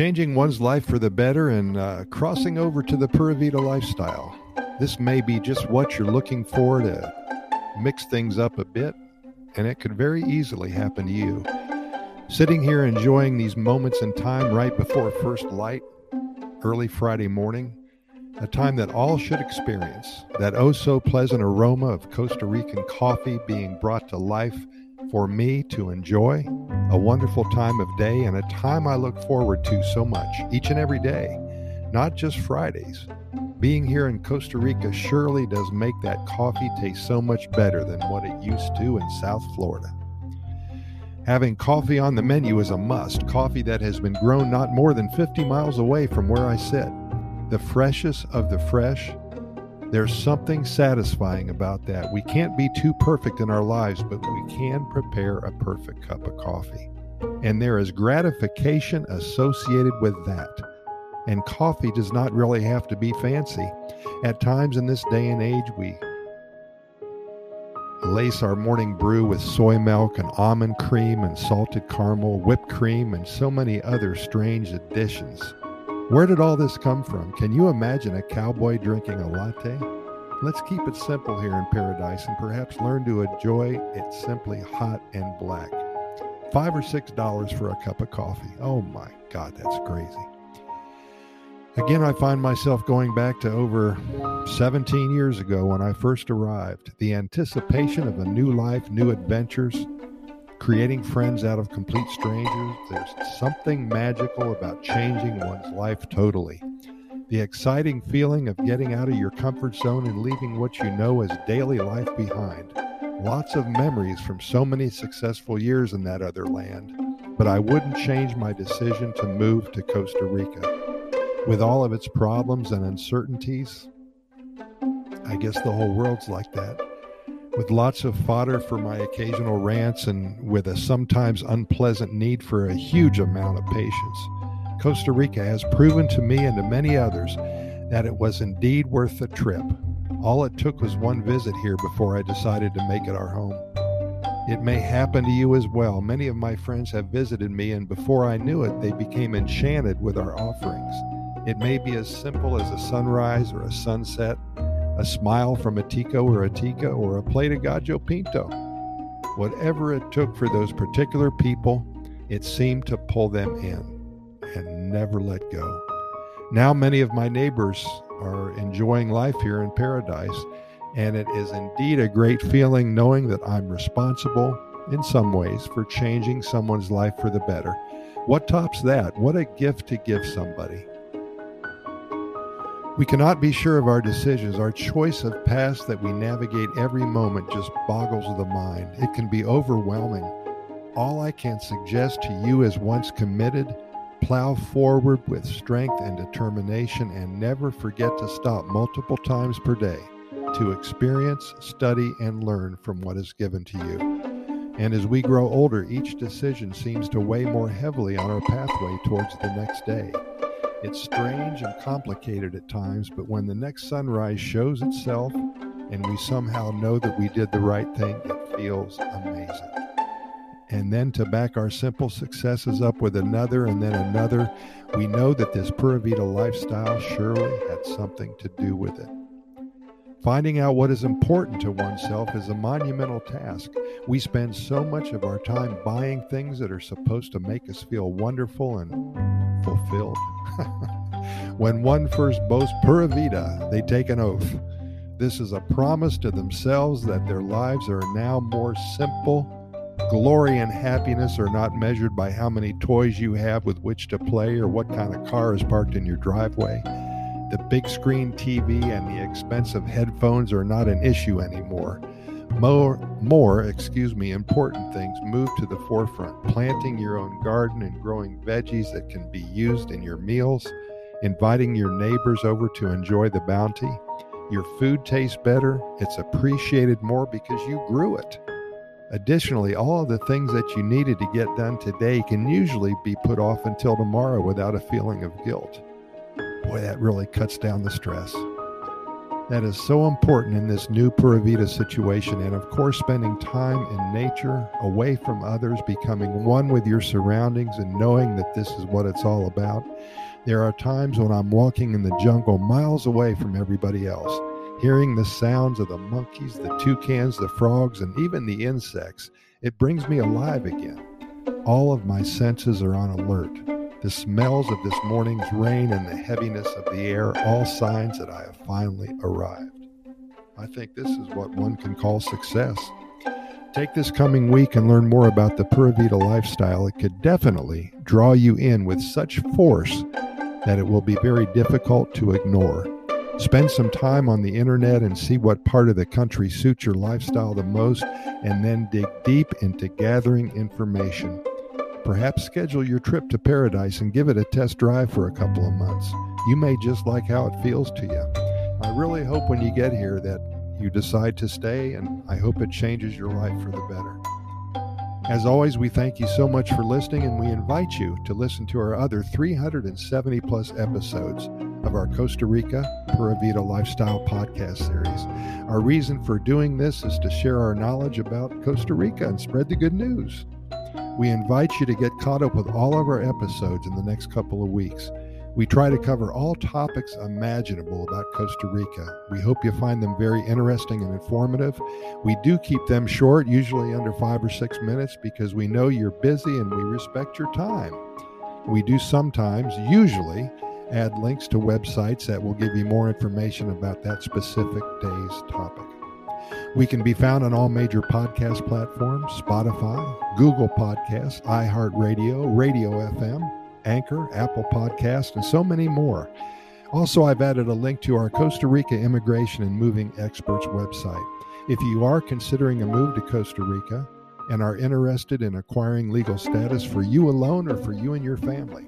changing one's life for the better and uh, crossing over to the Pura Vida lifestyle. This may be just what you're looking for to mix things up a bit, and it could very easily happen to you. Sitting here enjoying these moments in time right before first light, early Friday morning, a time that all should experience, that oh so pleasant aroma of Costa Rican coffee being brought to life for me to enjoy, a wonderful time of day and a time I look forward to so much each and every day, not just Fridays. Being here in Costa Rica surely does make that coffee taste so much better than what it used to in South Florida. Having coffee on the menu is a must, coffee that has been grown not more than 50 miles away from where I sit. The freshest of the fresh. There's something satisfying about that. We can't be too perfect in our lives, but we can prepare a perfect cup of coffee. And there is gratification associated with that. And coffee does not really have to be fancy. At times in this day and age, we lace our morning brew with soy milk and almond cream and salted caramel, whipped cream, and so many other strange additions. Where did all this come from? Can you imagine a cowboy drinking a latte? Let's keep it simple here in paradise and perhaps learn to enjoy it simply hot and black. Five or six dollars for a cup of coffee. Oh my God, that's crazy. Again, I find myself going back to over 17 years ago when I first arrived. The anticipation of a new life, new adventures, creating friends out of complete strangers. There's something magical about changing one's life totally. The exciting feeling of getting out of your comfort zone and leaving what you know as daily life behind. Lots of memories from so many successful years in that other land, but I wouldn't change my decision to move to Costa Rica with all of its problems and uncertainties. I guess the whole world's like that. With lots of fodder for my occasional rants and with a sometimes unpleasant need for a huge amount of patience, Costa Rica has proven to me and to many others that it was indeed worth the trip. All it took was one visit here before I decided to make it our home. It may happen to you as well. Many of my friends have visited me, and before I knew it, they became enchanted with our offerings. It may be as simple as a sunrise or a sunset, a smile from a tico or a tica, or a plate of gallo pinto. Whatever it took for those particular people, it seemed to pull them in and never let go. Now, many of my neighbors are enjoying life here in paradise, and it is indeed a great feeling knowing that I'm responsible in some ways for changing someone's life for the better. What tops that? What a gift to give somebody. We cannot be sure of our decisions. Our choice of paths that we navigate every moment just boggles the mind. It can be overwhelming. All I can suggest to you is once committed, plow forward with strength and determination and never forget to stop multiple times per day to experience, study, and learn from what is given to you. And as we grow older, each decision seems to weigh more heavily on our pathway towards the next day. It's strange and complicated at times, but when the next sunrise shows itself and we somehow know that we did the right thing, it feels amazing. And then to back our simple successes up with another and then another, we know that this Pura Vida lifestyle surely had something to do with it. Finding out what is important to oneself is a monumental task. We spend so much of our time buying things that are supposed to make us feel wonderful and fulfilled. when one first boasts Pura Vida, they take an oath. This is a promise to themselves that their lives are now more simple. Glory and happiness are not measured by how many toys you have with which to play or what kind of car is parked in your driveway. The big screen TV and the expensive headphones are not an issue anymore. More, more, excuse me, important things move to the forefront. Planting your own garden and growing veggies that can be used in your meals, inviting your neighbors over to enjoy the bounty. Your food tastes better, it's appreciated more because you grew it. Additionally, all of the things that you needed to get done today can usually be put off until tomorrow without a feeling of guilt. Boy, that really cuts down the stress. That is so important in this new Pura Vida situation. And of course, spending time in nature, away from others, becoming one with your surroundings, and knowing that this is what it's all about. There are times when I'm walking in the jungle miles away from everybody else, hearing the sounds of the monkeys, the toucans, the frogs, and even the insects. It brings me alive again. All of my senses are on alert. The smells of this morning's rain and the heaviness of the air, all signs that I have finally arrived. I think this is what one can call success. Take this coming week and learn more about the Pura Vida lifestyle. It could definitely draw you in with such force that it will be very difficult to ignore. Spend some time on the internet and see what part of the country suits your lifestyle the most, and then dig deep into gathering information. Perhaps schedule your trip to paradise and give it a test drive for a couple of months. You may just like how it feels to you. I really hope when you get here that you decide to stay, and I hope it changes your life for the better. As always, we thank you so much for listening, and we invite you to listen to our other 370 plus episodes of our Costa Rica Pura Vida Lifestyle podcast series. Our reason for doing this is to share our knowledge about Costa Rica and spread the good news. We invite you to get caught up with all of our episodes in the next couple of weeks. We try to cover all topics imaginable about Costa Rica. We hope you find them very interesting and informative. We do keep them short, usually under five or six minutes, because we know you're busy and we respect your time. We do sometimes, usually, add links to websites that will give you more information about that specific day's topic. We can be found on all major podcast platforms Spotify, Google Podcasts, iHeartRadio, Radio FM, Anchor, Apple Podcast, and so many more. Also, I've added a link to our Costa Rica Immigration and Moving Experts website. If you are considering a move to Costa Rica and are interested in acquiring legal status for you alone or for you and your family,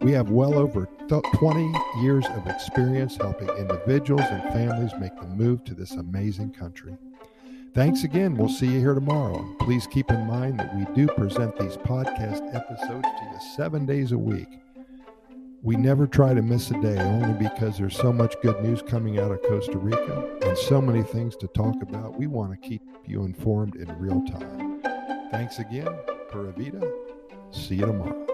we have well over 20 years of experience helping individuals and families make the move to this amazing country. Thanks again. We'll see you here tomorrow. Please keep in mind that we do present these podcast episodes to you seven days a week. We never try to miss a day only because there's so much good news coming out of Costa Rica and so many things to talk about. We want to keep you informed in real time. Thanks again. Pura Vida. See you tomorrow.